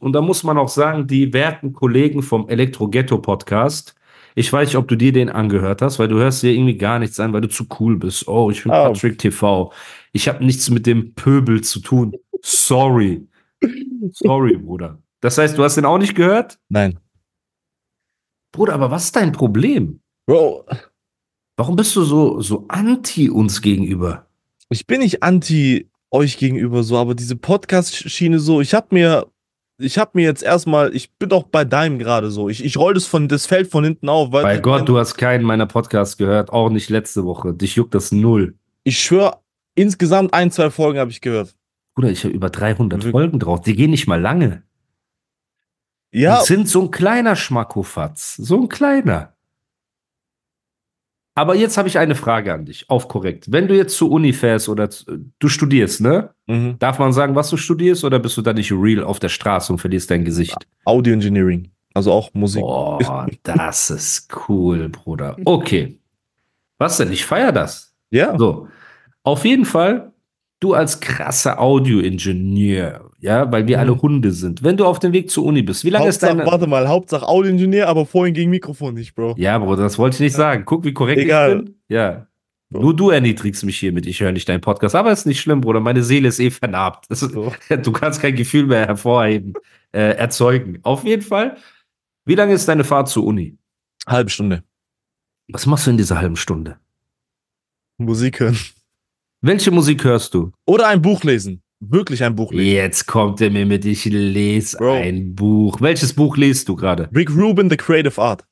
Und da muss man auch sagen, die werten Kollegen vom Elektro-Ghetto-Podcast, ich weiß nicht, ob du dir den angehört hast, weil du hörst dir irgendwie gar nichts an, weil du zu cool bist. Oh, ich bin Oh. Patrick TV. Ich habe nichts mit dem Pöbel zu tun. Sorry. Sorry, Bruder. Das heißt, du hast den auch nicht gehört? Nein. Bruder, aber was ist dein Problem? Bro, Warum bist du so, so anti uns gegenüber? ich bin nicht anti euch gegenüber so, aber diese Podcast-Schiene so, ich hab mir, ich hab mir jetzt erstmal, ich bin auch bei deinem gerade so. Ich, ich roll das von, das Feld von hinten auf, Bei Gott, du hast keinen meiner Podcasts gehört, auch nicht letzte Woche. Dich juckt das null. ich schwör, insgesamt ein, zwei Folgen habe ich gehört. Bruder, ich habe über 300 Wirklich? Folgen drauf. Die gehen nicht mal lange. Ja, Die sind so ein kleiner Schmackofatz. So ein kleiner. Aber jetzt habe ich eine Frage an dich, auf korrekt. Wenn du jetzt zur Uni fährst oder zu, du studierst, ne? mhm. Darf man sagen, was du studierst oder bist du da nicht real auf der Straße und verlierst dein Gesicht? Audio Engineering, also auch Musik. Boah, das ist cool, Bruder. Okay. Was denn? Ich feier das. Ja, So. Auf jeden Fall, du als krasser Audioingenieur, ja, weil wir Mhm. alle Hunde sind. Wenn du auf dem Weg zur Uni bist, wie lange ist Hauptsache, deine. warte mal, Hauptsache Audio Engineer, aber vorhin gegen Mikrofon nicht, Bro. Ja, Bruder, das wollte ich nicht sagen. Guck, wie korrekt Egal. ich bin. Ja. Nur du erniedrigst mich hiermit. Ich höre nicht deinen Podcast. Aber ist nicht schlimm, Bruder. Meine Seele ist eh vernarbt. Ist, So. Du kannst kein Gefühl mehr hervorheben, äh, erzeugen. Auf jeden Fall. Wie lange ist deine Fahrt zur Uni? Halbe Stunde. Was machst du in dieser halben Stunde? Musik hören. Welche Musik hörst du? Oder ein Buch lesen. Wirklich ein Buch lesen. Jetzt kommt er mir mit, ich lese Bro. ein Buch. Welches Buch liest du gerade? Rick Rubin, The Creative Art.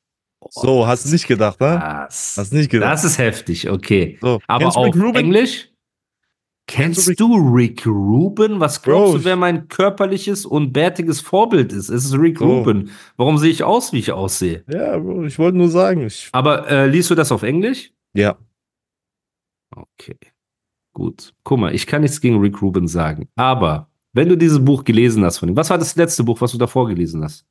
So, hast du nicht gedacht, ne? Das, Hast du nicht gedacht. das ist heftig, okay. So, Aber du auf? Englisch? Kennst Rick- du Rick Rubin? Was glaubst Bro, du, wer mein körperliches und bärtiges Vorbild ist? Es ist Rick Bro. Rubin. Warum sehe ich aus, wie ich aussehe? Ja, Bro, ich wollte nur sagen. Aber äh, liest du das auf Englisch? ja. Okay. Gut. Guck mal, ich kann nichts gegen Rick Rubin sagen. Aber wenn du dieses Buch gelesen hast von ihm, was war das letzte Buch, was du davor gelesen hast?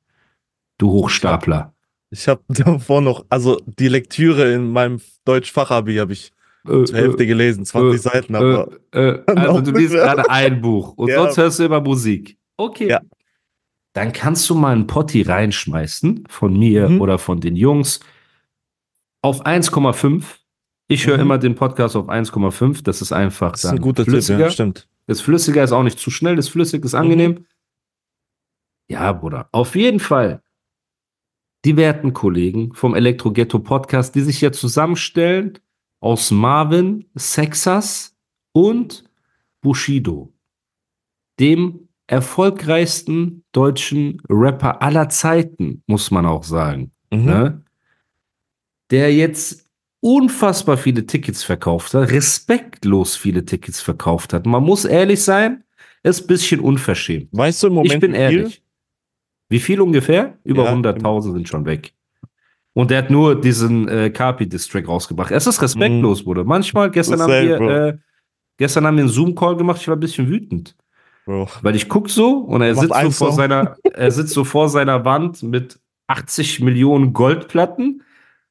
Du Hochstapler. Ich habe davor noch, also die Lektüre in meinem Deutsch-Fachabi habe ich Äh, zur Hälfte gelesen, 20 Seiten, aber Äh, äh, also du liest gerade ein Buch und Ja. sonst hörst du immer Musik. Okay. Ja. Dann kannst du mal einen Potti reinschmeißen von mir Mhm. oder von den Jungs auf 1,5. Ich höre Mhm. immer den Podcast auf 1,5. Das ist einfach das ist dann ein guter Tipp, flüssiger. ja, stimmt. Ist flüssiger, ist auch nicht zu schnell, ist flüssig, Mhm. ist angenehm. Ja, Bruder. Auf jeden Fall. Die werten Kollegen vom Elektro Ghetto Podcast, die sich ja zusammenstellen aus Marvin, Sexas und Bushido, dem erfolgreichsten deutschen Rapper aller Zeiten, muss man auch sagen. Mhm. Ne? Der jetzt unfassbar viele Tickets verkauft hat, respektlos viele Tickets verkauft hat. Man muss ehrlich sein, ist ein bisschen unverschämt. Weißt du im Moment, ich bin wie viel? ehrlich. Wie viel ungefähr? Über Ja, 100.000 sind schon weg. Und der hat nur diesen äh, Carpi-Distrack rausgebracht. Es ist respektlos, Bruder. Manchmal, gestern haben, wir, äh, gestern haben wir einen Zoom-Call gemacht, ich war ein bisschen wütend. Bro. Weil ich guck so und er Macht sitzt so, vor seiner, er sitzt so vor seiner Wand mit 80 Millionen Goldplatten,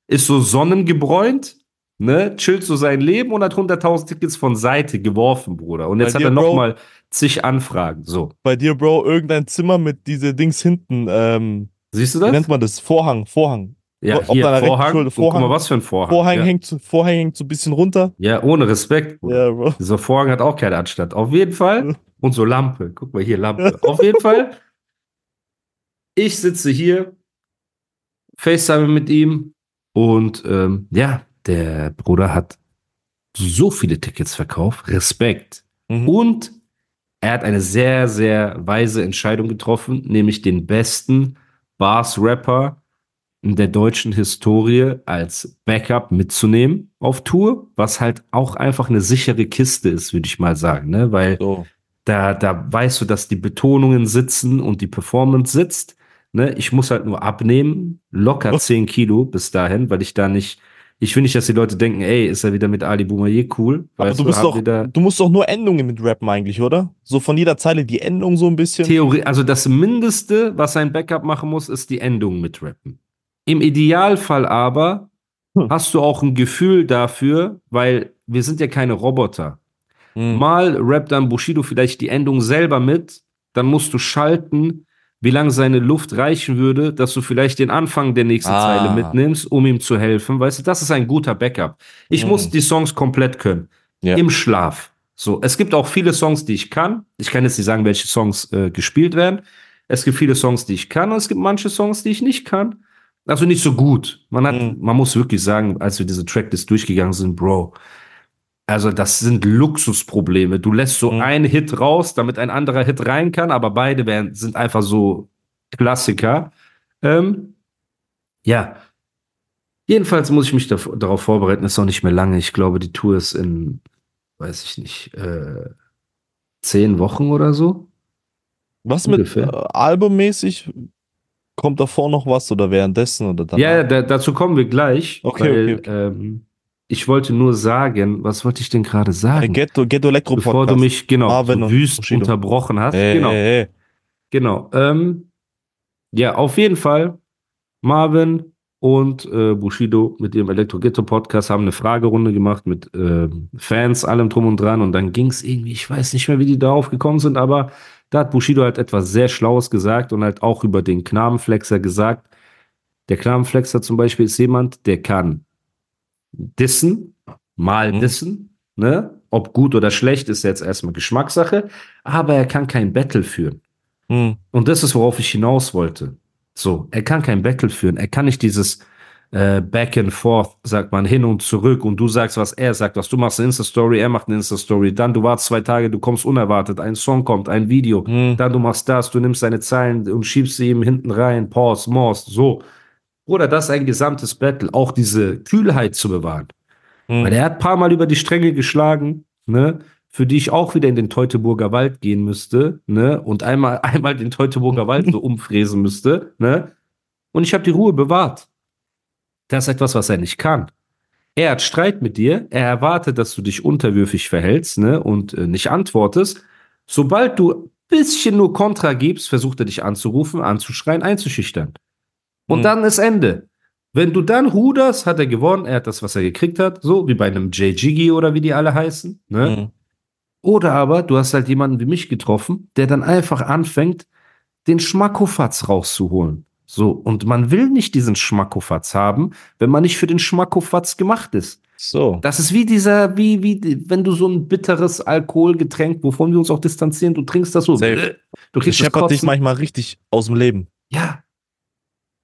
ist so sonnengebräunt, ne, chillt so sein Leben und hat 100.000 Tickets von Seite geworfen, Bruder. Und jetzt Bei hat er dir, noch Bro? mal zig Anfragen. So, Bei dir, Bro, irgendein Zimmer mit diese Dings hinten, ähm, siehst du wie das? nennt man das? Vorhang, Vorhang. Ja, hier, Vorhang. Schulter, Und guck mal, Vorhang. was für ein Vorhang. Vorhang, ja. hängt, so- Vorhang hängt so ein bisschen runter. ja, ohne Respekt, Bruder. Ja, Bro. Dieser Vorhang hat auch keine Anstand. Auf jeden Fall. Und so Lampe. Guck mal hier, Lampe. Auf jeden Fall. Ich sitze hier, FaceTime mit ihm und ähm, ja, der Bruder hat so viele Tickets verkauft. Respekt. Mhm. Und er hat eine sehr, sehr weise Entscheidung getroffen, nämlich den besten Bars-Rapper in der deutschen Historie als Backup mitzunehmen auf Tour, was halt auch einfach eine sichere Kiste ist, würde ich mal sagen, ne? Weil So. Da, da weißt du, dass die Betonungen sitzen und die Performance sitzt. Ne? Ich muss halt nur abnehmen, locker Oh. 10 Kilo bis dahin, weil ich da nicht, ich will nicht, dass die Leute denken, ey, ist er wieder mit Ali Boumaier cool. Aber du bist doch, du musst doch nur Endungen mit rappen eigentlich, oder? So von jeder Zeile die Endung so ein bisschen. Theorie, also das Mindeste, was ein Backup machen muss, ist die Endung mitrappen. Im Idealfall aber Hm. hast du auch ein Gefühl dafür, weil wir sind ja keine Roboter. Hm. Mal rappt dann Bushido vielleicht die Endung selber mit, dann musst du schalten, wie lange seine Luft reichen würde, dass du vielleicht den Anfang der nächsten Ah. Zeile mitnimmst, um ihm zu helfen. Weißt du, das ist ein guter Backup. Ich Mhm. muss die Songs komplett können. Ja. Im Schlaf. So, es gibt auch viele Songs, die ich kann. Ich kann jetzt nicht sagen, welche Songs äh, gespielt werden. Es gibt viele Songs, die ich kann, und es gibt manche Songs, die ich nicht kann. Also nicht so gut. Man hat, Mhm. man muss wirklich sagen, als wir diese Tracklist durchgegangen sind, Bro, also das sind Luxusprobleme. Du lässt so Mhm. einen Hit raus, damit ein anderer Hit rein kann, aber beide werden, sind einfach so Klassiker. Ähm, ja. Jedenfalls muss ich mich da, darauf vorbereiten. Ist auch nicht mehr lange. Ich glaube, die Tour ist in, weiß ich nicht, äh, zehn Wochen oder so. Was mit Ungefähr. äh, albummäßig? Kommt davor noch was oder währenddessen oder danach? Ja, da, dazu kommen wir gleich. Okay, weil, okay, okay. Ähm, ich wollte nur sagen, was wollte ich denn gerade Äh, sagen? Ghetto, Ghetto Elektro Bevor Podcast. du mich genau Marvin so wüst Bushido. unterbrochen hast. Ey, genau, ey, ey. genau. Ähm, ja, auf jeden Fall. Marvin und äh, Bushido mit ihrem Elektro Ghetto Podcast haben eine Fragerunde gemacht mit ähm, Fans, allem drum und dran. Und dann ging es irgendwie, ich weiß nicht mehr, wie die darauf gekommen sind, aber da hat Bushido halt etwas sehr Schlaues gesagt und halt auch über den Knabenflexer gesagt. Der Knabenflexer zum Beispiel ist jemand, der kann dissen, mal Mhm. dissen, ne? Ob gut oder schlecht ist jetzt erstmal Geschmackssache, aber er kann kein Battle führen. Hm. Und das ist, worauf ich hinaus wollte. So, er kann kein Battle führen. Er kann nicht dieses äh, Back and Forth, sagt man, hin und zurück und du sagst, was er sagt, was du machst eine Insta-Story, er macht eine Insta-Story, dann du wartest zwei Tage, du kommst unerwartet, ein Song kommt, ein Video, Hm. dann du machst das, du nimmst deine Zeilen und schiebst sie ihm hinten rein, Pause, Morse, so. Oder das ist ein gesamtes Battle, auch diese Kühlheit zu bewahren. Hm. Weil er hat ein paar Mal über die Stränge geschlagen, ne? Für die ich auch wieder in den Teutoburger Wald gehen müsste, ne? Und einmal, einmal den Teutoburger Wald so umfräsen müsste, ne? Und ich habe die Ruhe bewahrt. Das ist etwas, was er nicht kann. Er hat Streit mit dir, er erwartet, dass du dich unterwürfig verhältst, ne? Und äh, nicht antwortest. Sobald du ein bisschen nur Kontra gibst, versucht er dich anzurufen, anzuschreien, einzuschüchtern. Und Hm. dann ist Ende. Wenn du dann ruderst, hat er gewonnen, er hat das, was er gekriegt hat, so wie bei einem Jay Jiggy oder wie die alle heißen. Ne? Hm. Oder aber du hast halt jemanden wie mich getroffen, der dann einfach anfängt, den Schmackofatz rauszuholen. So, und man will nicht diesen Schmackofatz haben, wenn man nicht für den Schmackofatz gemacht ist. So. Das ist wie dieser, wie, wie, wenn du so ein bitteres Alkoholgetränk, wovon wir uns auch distanzieren, du trinkst das so. Safe. Du Das kriegst das scheppert dich manchmal richtig aus dem Leben. Ja.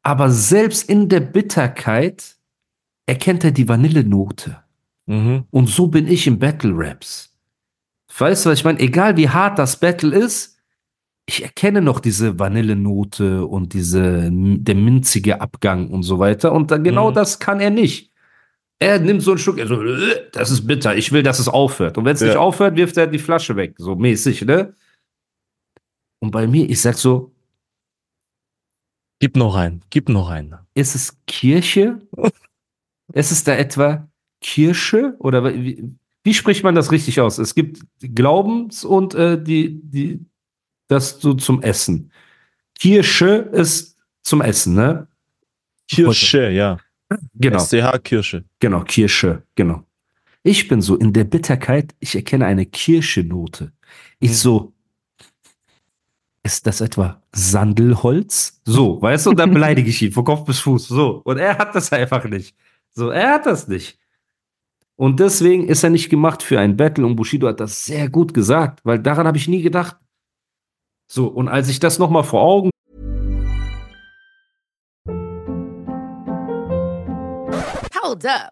Aber selbst in der Bitterkeit erkennt er die Vanillenote. Mhm. Und so bin ich im Battle Raps. Weißt du, was ich meine? Egal wie hart das Battle ist, ich erkenne noch diese Vanillenote und diese, der minzige Abgang und so weiter. Und dann, genau Mhm. das kann er nicht. Er nimmt so ein Stück, er so, "Äh, das ist bitter, ich will, dass es aufhört. Und wenn es Ja. nicht aufhört, wirft er die Flasche weg, so mäßig, ne? Und bei mir, ich sag so, Gib noch einen. Gib noch einen. ist es Kirche? ist es da etwa Kirsche? Oder wie, wie spricht man das richtig aus? Es gibt Glaubens- und äh, die, die, das so zum Essen. Kirsche ist zum Essen, ne? Kirsche, ja. Genau, SCH Kirsche. genau, Kirsche, genau. Ich bin so in der Bitterkeit, ich erkenne eine Kirschenote. Ich Hm. so, ist das etwa Sandelholz? So, weißt du, und dann beleidige ich ihn von Kopf bis Fuß. So, und er hat das einfach nicht. So, er hat das nicht. Und deswegen ist er nicht gemacht für ein Battle und Bushido hat das sehr gut gesagt, weil daran habe ich nie gedacht. So, und als ich das nochmal vor Augen Hold up.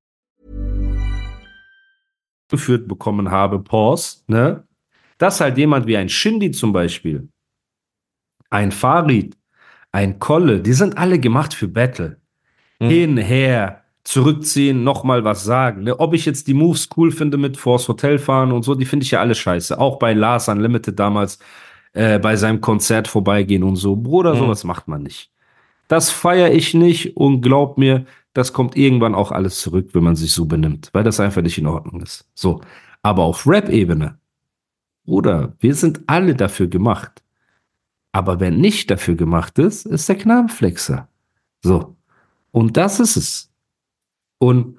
geführt bekommen habe, Pause, ne? Dass halt jemand wie ein Shindy zum Beispiel, ein Farid, ein Kolle, die sind alle gemacht für Battle. Hin, her, zurückziehen, nochmal was sagen. Ne? Ob ich jetzt die Moves cool finde mit Force Hotel fahren und so, die finde ich ja alle scheiße. Auch bei Lars Unlimited damals äh, bei seinem Konzert vorbeigehen und so. Bruder, Mhm. sowas macht man nicht. Das feiere ich nicht und glaub mir, das kommt irgendwann auch alles zurück, wenn man sich so benimmt, weil das einfach nicht in Ordnung ist. So. Aber auf Rap-Ebene, Bruder, wir sind alle dafür gemacht. Aber wer nicht dafür gemacht ist, ist der Knabenflexer. So. Und das ist es. Und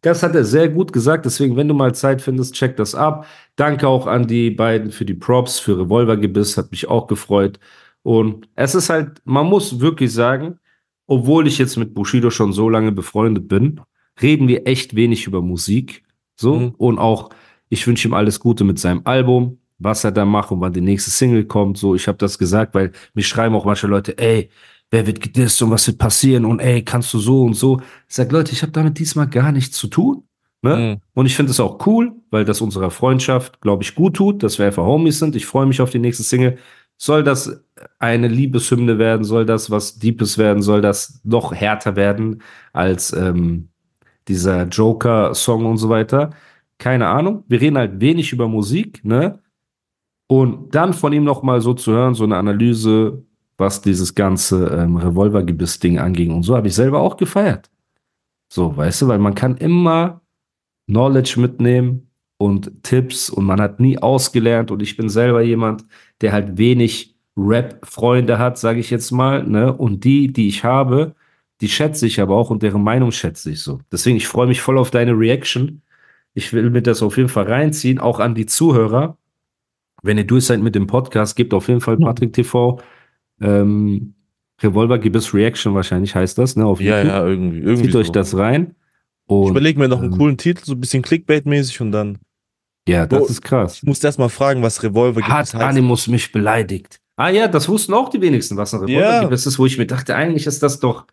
das hat er sehr gut gesagt. Deswegen, wenn du mal Zeit findest, check das ab. Danke auch an die beiden für die Props, für Revolvergebiss, hat mich auch gefreut. Und es ist halt, man muss wirklich sagen, obwohl ich jetzt mit Bushido schon so lange befreundet bin, reden wir echt wenig über Musik. So. Mhm. Und auch, ich wünsche ihm alles Gute mit seinem Album, was er da macht und wann die nächste Single kommt. So, ich habe das gesagt, weil mich schreiben auch manche Leute, ey, wer wird gedisst und was wird passieren und ey, kannst du so und so. Ich sag, Leute, ich habe damit diesmal gar nichts zu tun. Ne? Mhm. Und ich finde es auch cool, weil das unserer Freundschaft, glaube ich, gut tut, dass wir einfach Homies sind. Ich freue mich auf die nächste Single. Soll das eine Liebeshymne werden? Soll das was Deepes werden? Soll das noch härter werden als ähm, dieser Joker-Song und so weiter? Keine Ahnung. Wir reden halt wenig über Musik, ne? Und dann von ihm noch mal so zu hören, so eine Analyse, was dieses ganze ähm, Revolvergebiss-Ding anging und so, habe ich selber auch gefeiert. So, weißt du, weil man kann immer Knowledge mitnehmen und Tipps und man hat nie ausgelernt und ich bin selber jemand, der halt wenig Rap-Freunde hat, sage ich jetzt mal, ne? Und die, die ich habe, die schätze ich aber auch und deren Meinung schätze ich so. Deswegen, ich freue mich voll auf deine Reaction. Ich will mir das auf jeden Fall reinziehen, auch an die Zuhörer. Wenn ihr durch seid mit dem Podcast, gebt auf jeden Fall Patrick TV ähm, Revolver Gebiss Reaction wahrscheinlich heißt das, ne? Auf Ja, YouTube. ja, irgendwie. irgendwie Zieht so. euch das rein. Ich Und, überlege mir noch einen ähm, coolen Titel, so ein bisschen Clickbait-mäßig und dann. Ja, das Bro, ist krass. Ich muss erst mal fragen, was Revolver Hat heißt. Animus mich beleidigt. Ah ja, das wussten auch die wenigsten, was ein Revolver Ja. Gebiss ist, wo ich mir dachte, eigentlich ist das doch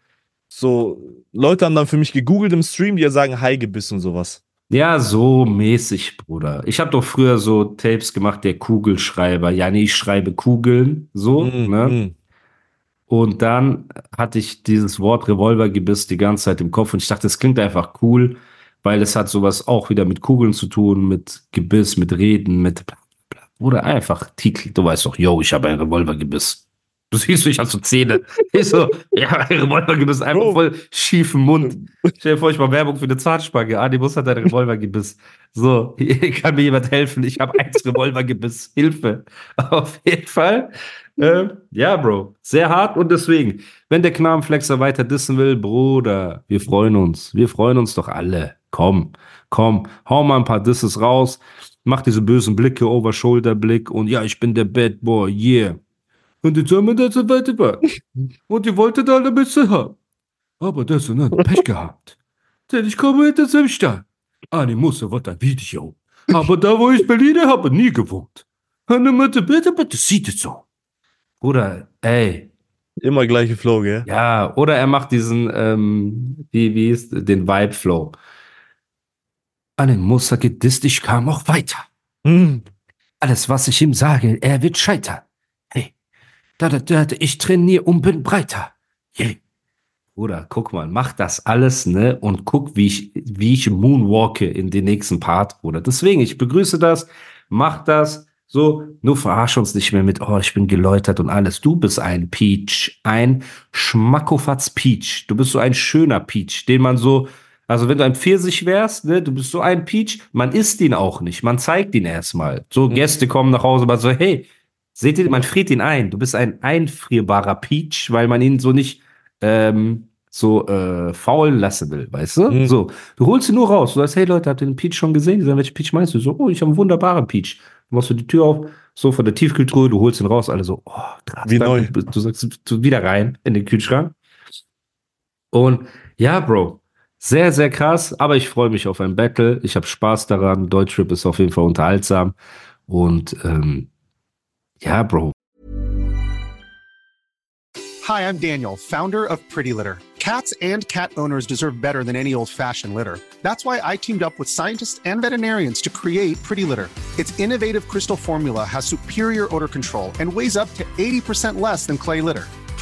So, Leute haben dann für mich gegoogelt im Stream, die ja sagen Haigebiss und sowas. Ja, so mäßig, Bruder. Ich habe doch früher so Tapes gemacht, der Kugelschreiber. Ja, nee, ich schreibe Kugeln, so, Mm, ne? mm. Und dann hatte ich dieses Wort Revolvergebiss die ganze Zeit im Kopf und ich dachte, es klingt einfach cool, weil es hat sowas auch wieder mit Kugeln zu tun, mit Gebiss, mit Reden, mit bla, Oder einfach Titel. Du weißt doch, yo, ich habe ein Revolvergebiss. Du siehst, ich habe so Zähne. Ich so, ja, ein Revolvergebiss, einfach Bro. voll schiefen Mund. Stell dir vor, ich mache Werbung für eine Zahnspange. Animus hat ein Revolvergebiss. So, hier kann mir jemand helfen? Ich habe eins Revolvergebiss. Hilfe. Auf jeden Fall. Ähm, ja, Bro. Sehr hart und deswegen, wenn der Knabenflexer weiter dissen will, Bruder, wir freuen uns. Wir freuen uns doch alle. Komm, komm, hau mal ein paar Disses raus. Mach diese bösen Blicke, Over-Shoulder-Blick und ja, ich bin der Bad Boy, yeah. Und haben wir das so weiter war. Und die wollten alle ein bisschen haben. Aber das hat Pech gehabt. Denn ich komme aus dem Stadt. Animus wird ein Video. Aber da, wo ich Berlin habe, nie gewohnt. Und dann bitte, bitte, bitte, sieht es so. Oder, ey, Immer gleiche Flow, gell? ja, oder er macht diesen, ähm, wie, wie ist, den Vibe-Flow. An den Muster gedisst, ich kam auch weiter. Mm. Alles, was ich ihm sage, er wird scheitern. Hey, da, da, da, da, ich trainiere und bin breiter. Hey. Bruder, guck mal, mach das alles, ne? Und guck, wie ich, wie ich moonwalke in den nächsten Part, Bruder. Deswegen, ich begrüße das, mach das, so, nur verarsch uns nicht mehr mit, oh, ich bin geläutert und alles. Du bist ein Peach, ein Schmackofatz Peach. Du bist so ein schöner Peach, den man so Also wenn du ein Pfirsich wärst, ne, du bist so ein Peach, man isst ihn auch nicht, man zeigt ihn erstmal. So Mhm. Gäste kommen nach Hause, aber so, hey, seht ihr, man friert ihn ein. Du bist ein einfrierbarer Peach, weil man ihn so nicht ähm, so äh, faulen lassen will, weißt du? Mhm. So, du holst ihn nur raus. Du sagst, hey Leute, habt ihr den Peach schon gesehen? Die sagen, welche Peach meinst du? So, oh, ich habe einen wunderbaren Peach. Dann machst du die Tür auf, so von der Tiefkühltruhe, du holst ihn raus, alle so, oh, krass. Wie neu. Du sagst du wieder rein in den Kühlschrank. Und ja, Bro, sehr, sehr krass, aber ich freue mich auf ein Battle. Ich habe Spaß daran. Deutschrap ist auf jeden Fall unterhaltsam. Und ähm, ja, Bro. Hi, I'm Daniel, founder of Pretty Litter. Cats and cat owners deserve better than any old fashioned litter. That's why I teamed up with scientists and veterinarians to create Pretty Litter. Its innovative crystal formula has superior odor control and weighs up to 80% less than clay litter.